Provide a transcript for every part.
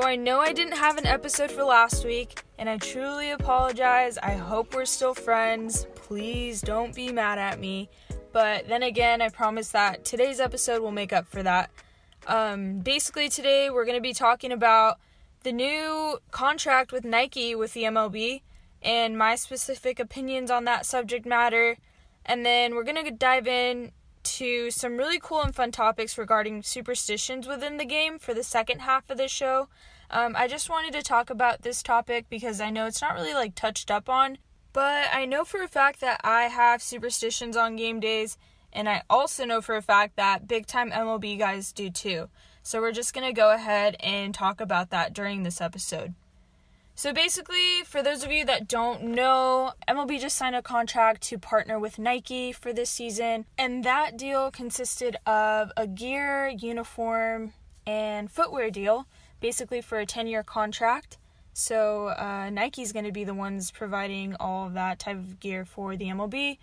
So I know I didn't have an episode for last week, and I truly apologize. I hope we're still friends. Please don't be mad at me. But then again, I promise that today's episode will make up for that. Um, basically, today we're going to be talking about the new contract with Nike with the MLB and my specific opinions on that subject matter. And then we're going to dive in to some really cool and fun topics regarding superstitions within the game for the second half of the show. Um, I just wanted to talk about this topic because I know it's not really like touched up on, but I know for a fact that I have superstitions on game days, and I also know for a fact that big time MLB guys do too. So we're just gonna go ahead and talk about that during this episode. So basically, for those of you that don't know, MLB just signed a contract to partner with Nike for this season, and that deal consisted of a gear, uniform, and footwear deal, basically for a 10 year contract. So uh, Nike's going to be the ones providing all of that type of gear for the MLB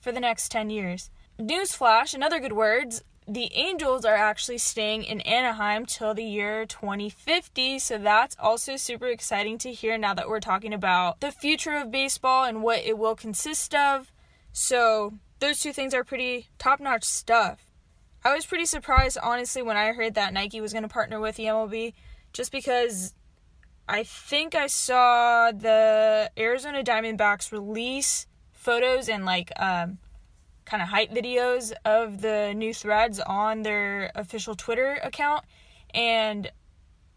for the next 10 years. Newsflash, in other good words, the Angels are actually staying in Anaheim till the year 2050. So that's also super exciting to hear now that we're talking about the future of baseball and what it will consist of. So those two things are pretty top notch stuff. I was pretty surprised, honestly, when I heard that Nike was going to partner with the MLB, just because I think I saw the Arizona Diamondbacks release photos and like um, kind of hype videos of the new threads on their official Twitter account. And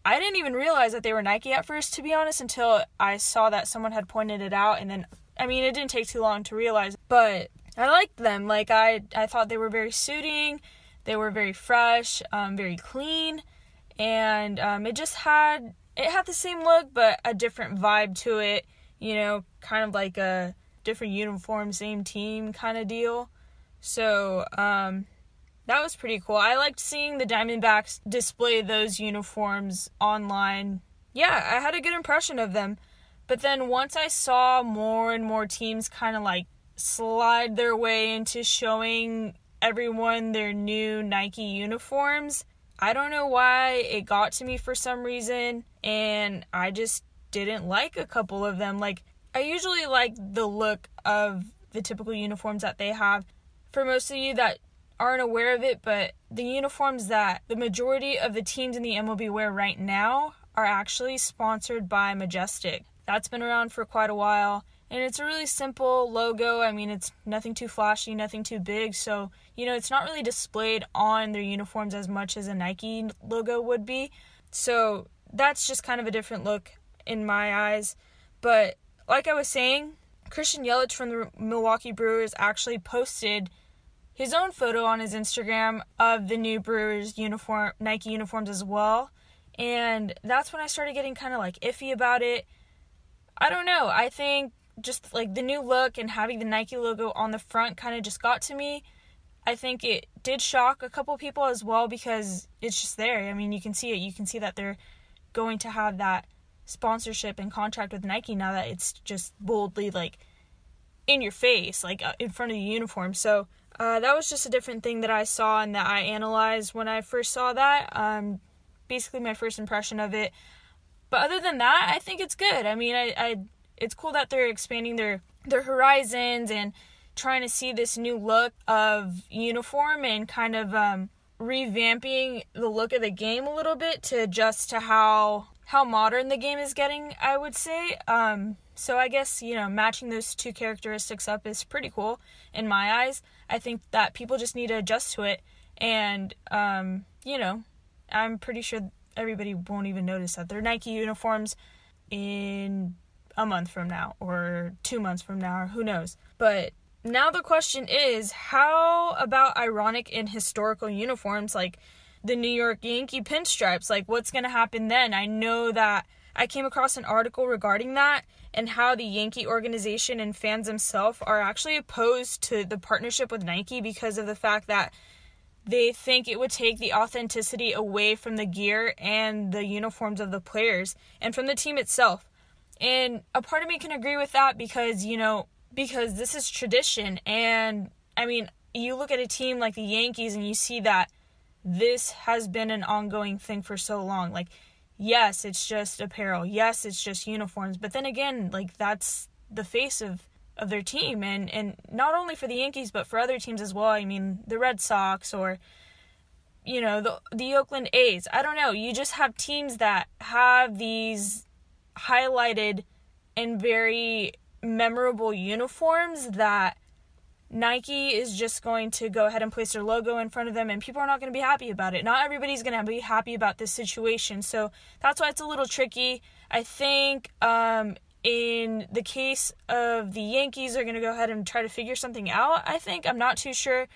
I didn't even realize that they were Nike at first, to be honest, until I saw that someone had pointed it out. And then, I mean, it didn't take too long to realize, but I liked them. Like, I, I thought they were very suiting, they were very fresh, um, very clean, and um, it just had, it had the same look, but a different vibe to it, you know, kind of like a different uniform, same team kind of deal. So, um, that was pretty cool. I liked seeing the Diamondbacks display those uniforms online. Yeah, I had a good impression of them. But then once I saw more and more teams kind of like slide their way into showing everyone their new Nike uniforms, I don't know why it got to me for some reason and I just didn't like a couple of them. Like I usually like the look of the typical uniforms that they have, for most of you that aren't aware of it, but the uniforms that the majority of the teams in the MLB wear right now are actually sponsored by Majestic. That's been around for quite a while. And it's a really simple logo. I mean, it's nothing too flashy, nothing too big. So, you know, it's not really displayed on their uniforms as much as a Nike logo would be. So, that's just kind of a different look in my eyes. But, like I was saying, Christian Yelich from the Milwaukee Brewers actually posted his own photo on his Instagram of the new Brewers uniform, Nike uniforms as well. And that's when I started getting kind of like iffy about it. I don't know. I think just like the new look and having the Nike logo on the front kind of just got to me. I think it did shock a couple people as well because it's just there. I mean, you can see it. You can see that they're going to have that sponsorship and contract with Nike now that it's just boldly like in your face, like uh, in front of the uniform. So uh, that was just a different thing that I saw and that I analyzed when I first saw that. Um, basically, my first impression of it. But other than that, I think it's good. I mean, I, I it's cool that they're expanding their their horizons and trying to see this new look of uniform and kind of um, revamping the look of the game a little bit to adjust to how how modern the game is getting. I would say. Um, so I guess, you know, matching those two characteristics up is pretty cool in my eyes. I think that people just need to adjust to it. And, um, you know, I'm pretty sure everybody won't even notice that they're Nike uniforms in a month from now or two months from now or who knows. But now the question is how about ironic and historical uniforms like the New York Yankee pinstripes? Like, what's going to happen then? I know that I came across an article regarding that and how the Yankee organization and fans themselves are actually opposed to the partnership with Nike because of the fact that they think it would take the authenticity away from the gear and the uniforms of the players and from the team itself. And a part of me can agree with that because, you know, because this is tradition. And I mean, you look at a team like the Yankees and you see that this has been an ongoing thing for so long. Like, yes, it's just apparel. Yes, it's just uniforms. But then again, like that's the face of of their team and and not only for the Yankees but for other teams as well. I mean, the Red Sox or you know, the the Oakland A's. I don't know. You just have teams that have these highlighted and very memorable uniforms that Nike is just going to go ahead and place their logo in front of them, and people are not going to be happy about it. Not everybody's going to be happy about this situation, so that's why it's a little tricky. I think um, in the case of the Yankees, they're going to go ahead and try to figure something out. I think I'm not too sure,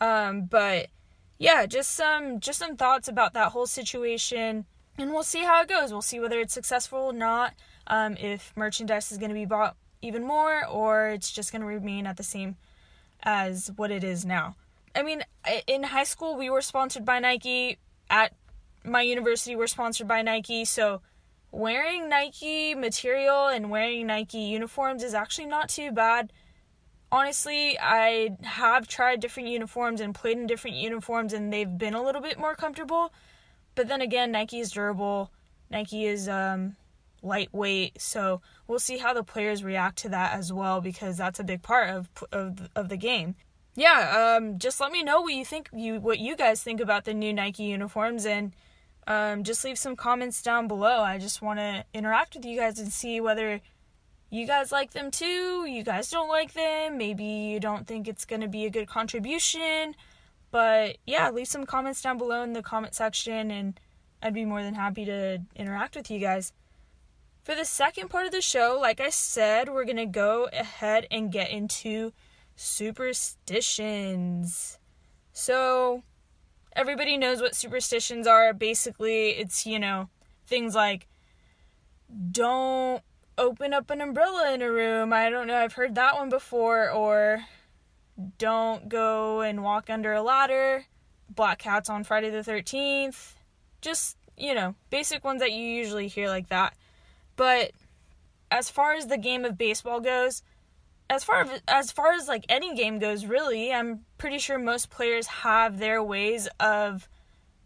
um, but yeah, just some just some thoughts about that whole situation, and we'll see how it goes. We'll see whether it's successful or not. Um, if merchandise is going to be bought even more, or it's just going to remain at the same as what it is now. I mean, in high school, we were sponsored by Nike. At my university, we're sponsored by Nike. So, wearing Nike material and wearing Nike uniforms is actually not too bad. Honestly, I have tried different uniforms and played in different uniforms, and they've been a little bit more comfortable. But then again, Nike is durable. Nike is um, lightweight. So we'll see how the players react to that as well because that's a big part of of of the game. Yeah, um, just let me know what you think you what you guys think about the new Nike uniforms and um, just leave some comments down below. I just want to interact with you guys and see whether you guys like them too, you guys don't like them, maybe you don't think it's going to be a good contribution. But yeah, leave some comments down below in the comment section and I'd be more than happy to interact with you guys. For the second part of the show, like I said, we're going to go ahead and get into superstitions. So, everybody knows what superstitions are. Basically, it's, you know, things like don't open up an umbrella in a room. I don't know, I've heard that one before. Or don't go and walk under a ladder. Black cats on Friday the 13th. Just, you know, basic ones that you usually hear like that. But as far as the game of baseball goes, as far as far as like any game goes, really, I'm pretty sure most players have their ways of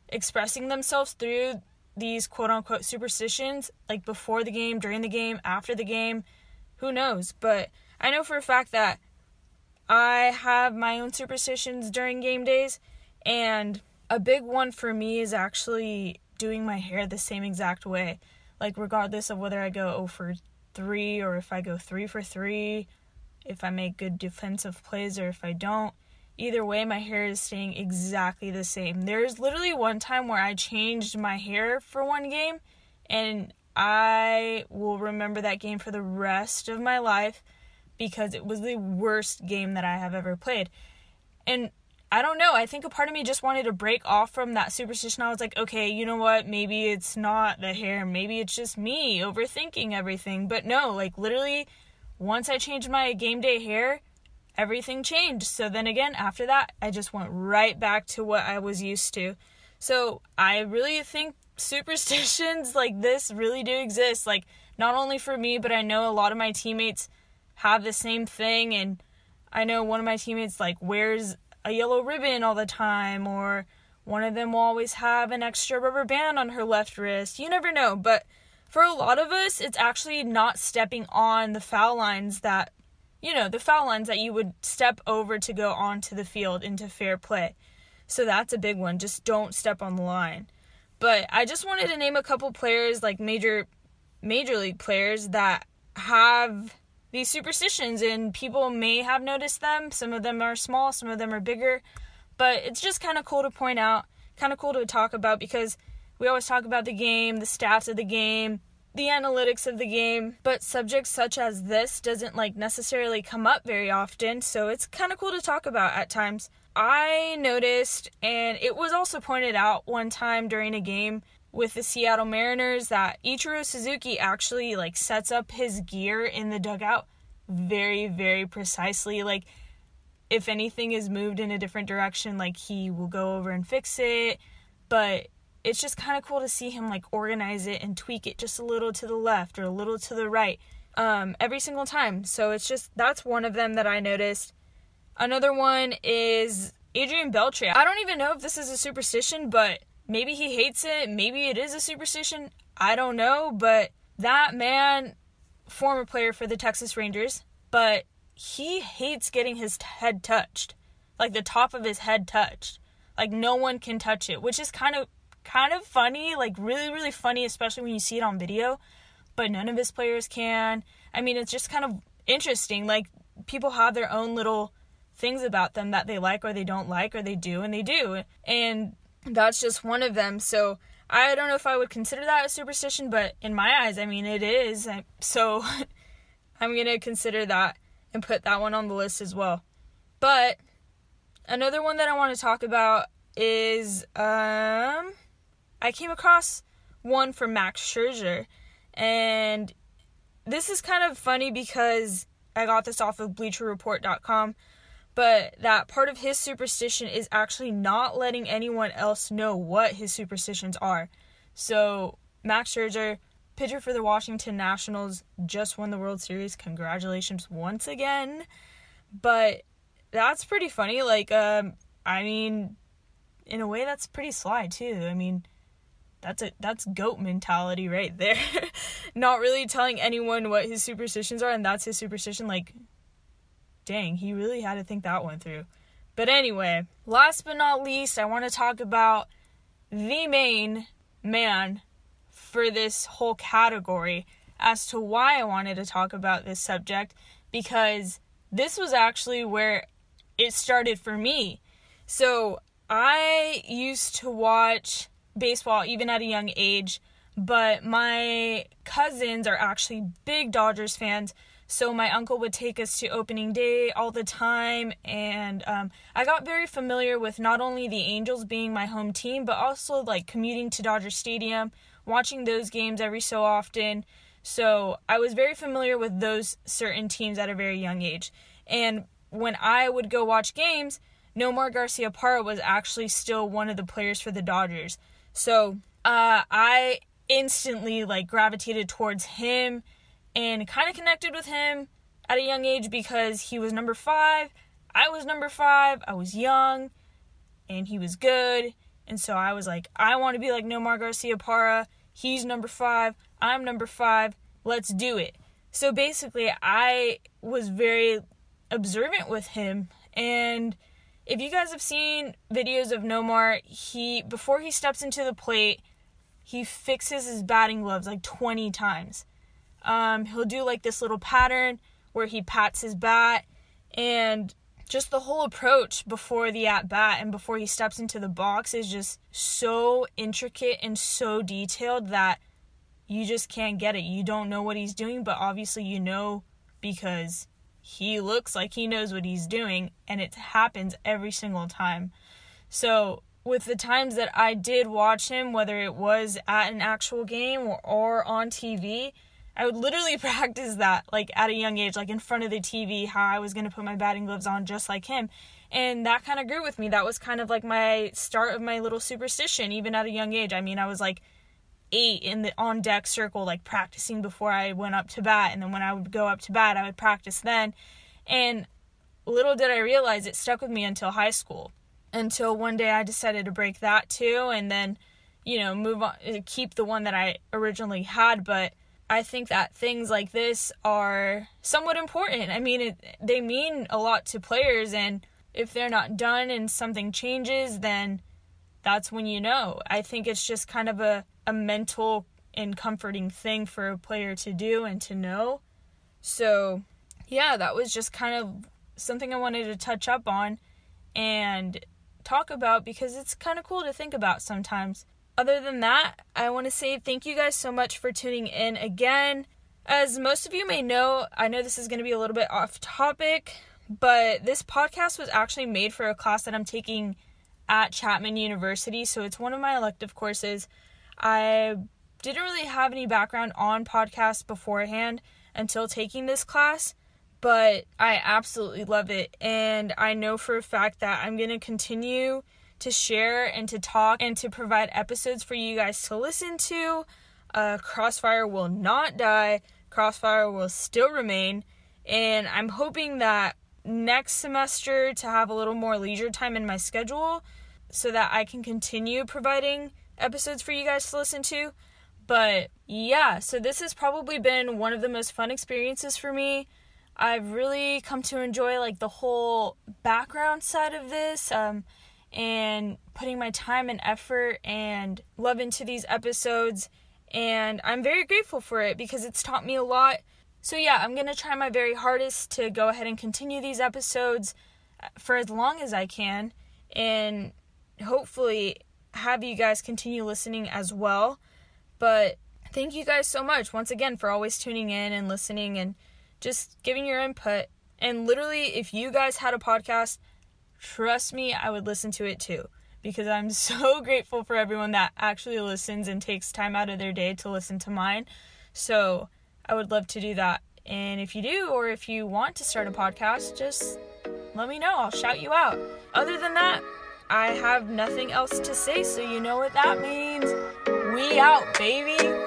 expressing themselves through these quote unquote superstitions, like before the game, during the game, after the game. Who knows? But I know for a fact that I have my own superstitions during game days, and a big one for me is actually doing my hair the same exact way like regardless of whether I go 0 for 3 or if I go 3 for 3, if I make good defensive plays or if I don't. Either way, my hair is staying exactly the same. There's literally one time where I changed my hair for one game, and I will remember that game for the rest of my life because it was the worst game that I have ever played. And I don't know. I think a part of me just wanted to break off from that superstition. I was like, okay, you know what? Maybe it's not the hair. Maybe it's just me overthinking everything. But no, like literally, once I changed my game day hair, everything changed. So then again, after that, I just went right back to what I was used to. So I really think superstitions like this really do exist. Like, not only for me, but I know a lot of my teammates have the same thing. And I know one of my teammates like wears a yellow ribbon all the time, or one of them will always have an extra rubber band on her left wrist. You never know. But for a lot of us, it's actually not stepping on the foul lines that, you know, the foul lines that you would step over to go onto the field into fair play. So that's a big one. Just don't step on the line. But I just wanted to name a couple players, like major, major league players that have these superstitions, and people may have noticed them. Some of them are small, some of them are bigger, but it's just kind of cool to point out, kind of cool to talk about because we always talk about the game, the stats of the game, the analytics of the game, but subjects such as this doesn't like necessarily come up very often, so it's kind of cool to talk about at times. I noticed, and it was also pointed out one time during a game with the Seattle Mariners that Ichiro Suzuki actually like sets up his gear in the dugout very very precisely like if anything is moved in a different direction like he will go over and fix it but it's just kind of cool to see him like organize it and tweak it just a little to the left or a little to the right um, every single time. So it's just that's one of them that I noticed. Another one is Adrian Beltre. I don't even know if this is a superstition, but maybe he hates it. Maybe it is a superstition. I don't know, but that man, former player for the Texas Rangers, but he hates getting his head touched, like the top of his head touched. Like no one can touch it, which is kind of kind of funny, like really really funny, especially when you see it on video. But none of his players can. I mean, it's just kind of interesting. Like people have their own little things about them that they like or they don't like or they do and they do. And that's just one of them. So I don't know if I would consider that a superstition, but in my eyes, I mean, it is. So I'm going to consider that and put that one on the list as well. But another one that I want to talk about is um I came across one from Max Scherzer and this is kind of funny because I got this off of bleacherreport.com but that part of his superstition is actually not letting anyone else know what his superstitions are. So, Max Scherzer, pitcher for the Washington Nationals, just won the World Series. Congratulations once again. But that's pretty funny. Like, um, I mean, in a way, that's pretty sly too. I mean, that's a that's goat mentality right there. Not really telling anyone what his superstitions are, and that's his superstition. Like, dang, he really had to think that one through. But anyway, last but not least, I want to talk about the main man for this whole category as to why I wanted to talk about this subject because this was actually where it started for me. So, I used to watch baseball even at a young age, but my cousins are actually big Dodgers fans. So my uncle would take us to opening day all the time, and um, I got very familiar with not only the Angels being my home team, but also like commuting to Dodger Stadium, watching those games every so often. So I was very familiar with those certain teams at a very young age. And when I would go watch games, Nomar Garciaparra was actually still one of the players for the Dodgers. So uh, I instantly like gravitated towards him and kind of connected with him at a young age because he was number five. I was number five. I was young and he was good. And so I was like, I want to be like Nomar Garcia Garciaparra. He's number five. I'm number five. Let's do it. So basically, I was very observant with him. And if you guys have seen videos of Nomar, he, before he steps into the plate, he fixes his batting gloves like 20 times. Um, he'll do like this little pattern where he pats his bat and just the whole approach before the at bat and before he steps into the box is just so intricate and so detailed that you just can't get it. You don't know what he's doing, but obviously you know because he looks like he knows what he's doing and it happens every single time. So, with the times that I did watch him, whether it was at an actual game or, or on TV, I would literally practice that like at a young age, like in front of the TV, how I was going to put my batting gloves on just like him. And that kind of grew with me. That was kind of like my start of my little superstition, even at a young age. I mean, I was like eight in the on deck circle, like practicing before I went up to bat. And then when I would go up to bat, I would practice then. And little did I realize it stuck with me until high school. Until one day I decided to break that too and then, you know, move on, uh, keep the one that I originally had. But I think that things like this are somewhat important. I mean, it, they mean a lot to players, and if they're not done and something changes, then that's when you know. I think it's just kind of a, a mental and comforting thing for a player to do and to know. So, yeah, that was just kind of something I wanted to touch up on and talk about because it's kind of cool to think about sometimes other than that, I want to say thank you guys so much for tuning in again. As most of you may know, I know this is going to be a little bit off topic, but this podcast was actually made for a class that I'm taking at Chapman University. So it's one of my elective courses. I didn't really have any background on podcasts beforehand until taking this class, but I absolutely love it. And I know for a fact that I'm going to continue to share and to talk and to provide episodes for you guys to listen to. Uh, Crossfire will not die. Crossfire will still remain, and I'm hoping that next semester to have a little more leisure time in my schedule so that I can continue providing episodes for you guys to listen to. But yeah, so this has probably been one of the most fun experiences for me. I've really come to enjoy like the whole background side of this um, and putting my time and effort and love into these episodes. And I'm very grateful for it because it's taught me a lot. So, yeah, I'm going to try my very hardest to go ahead and continue these episodes uh, for as long as I can and hopefully have you guys continue listening as well. But thank you guys so much once again for always tuning in and listening and just giving your input. And literally, if you guys had a podcast, trust me, I would listen to it too. Because I'm so grateful for everyone that actually listens and takes time out of their day to listen to mine. So I would love to do that. And if you do, or if you want to start a podcast, just let me know. I'll shout you out. Other than that, I have nothing else to say, so you know what that means. We out, baby.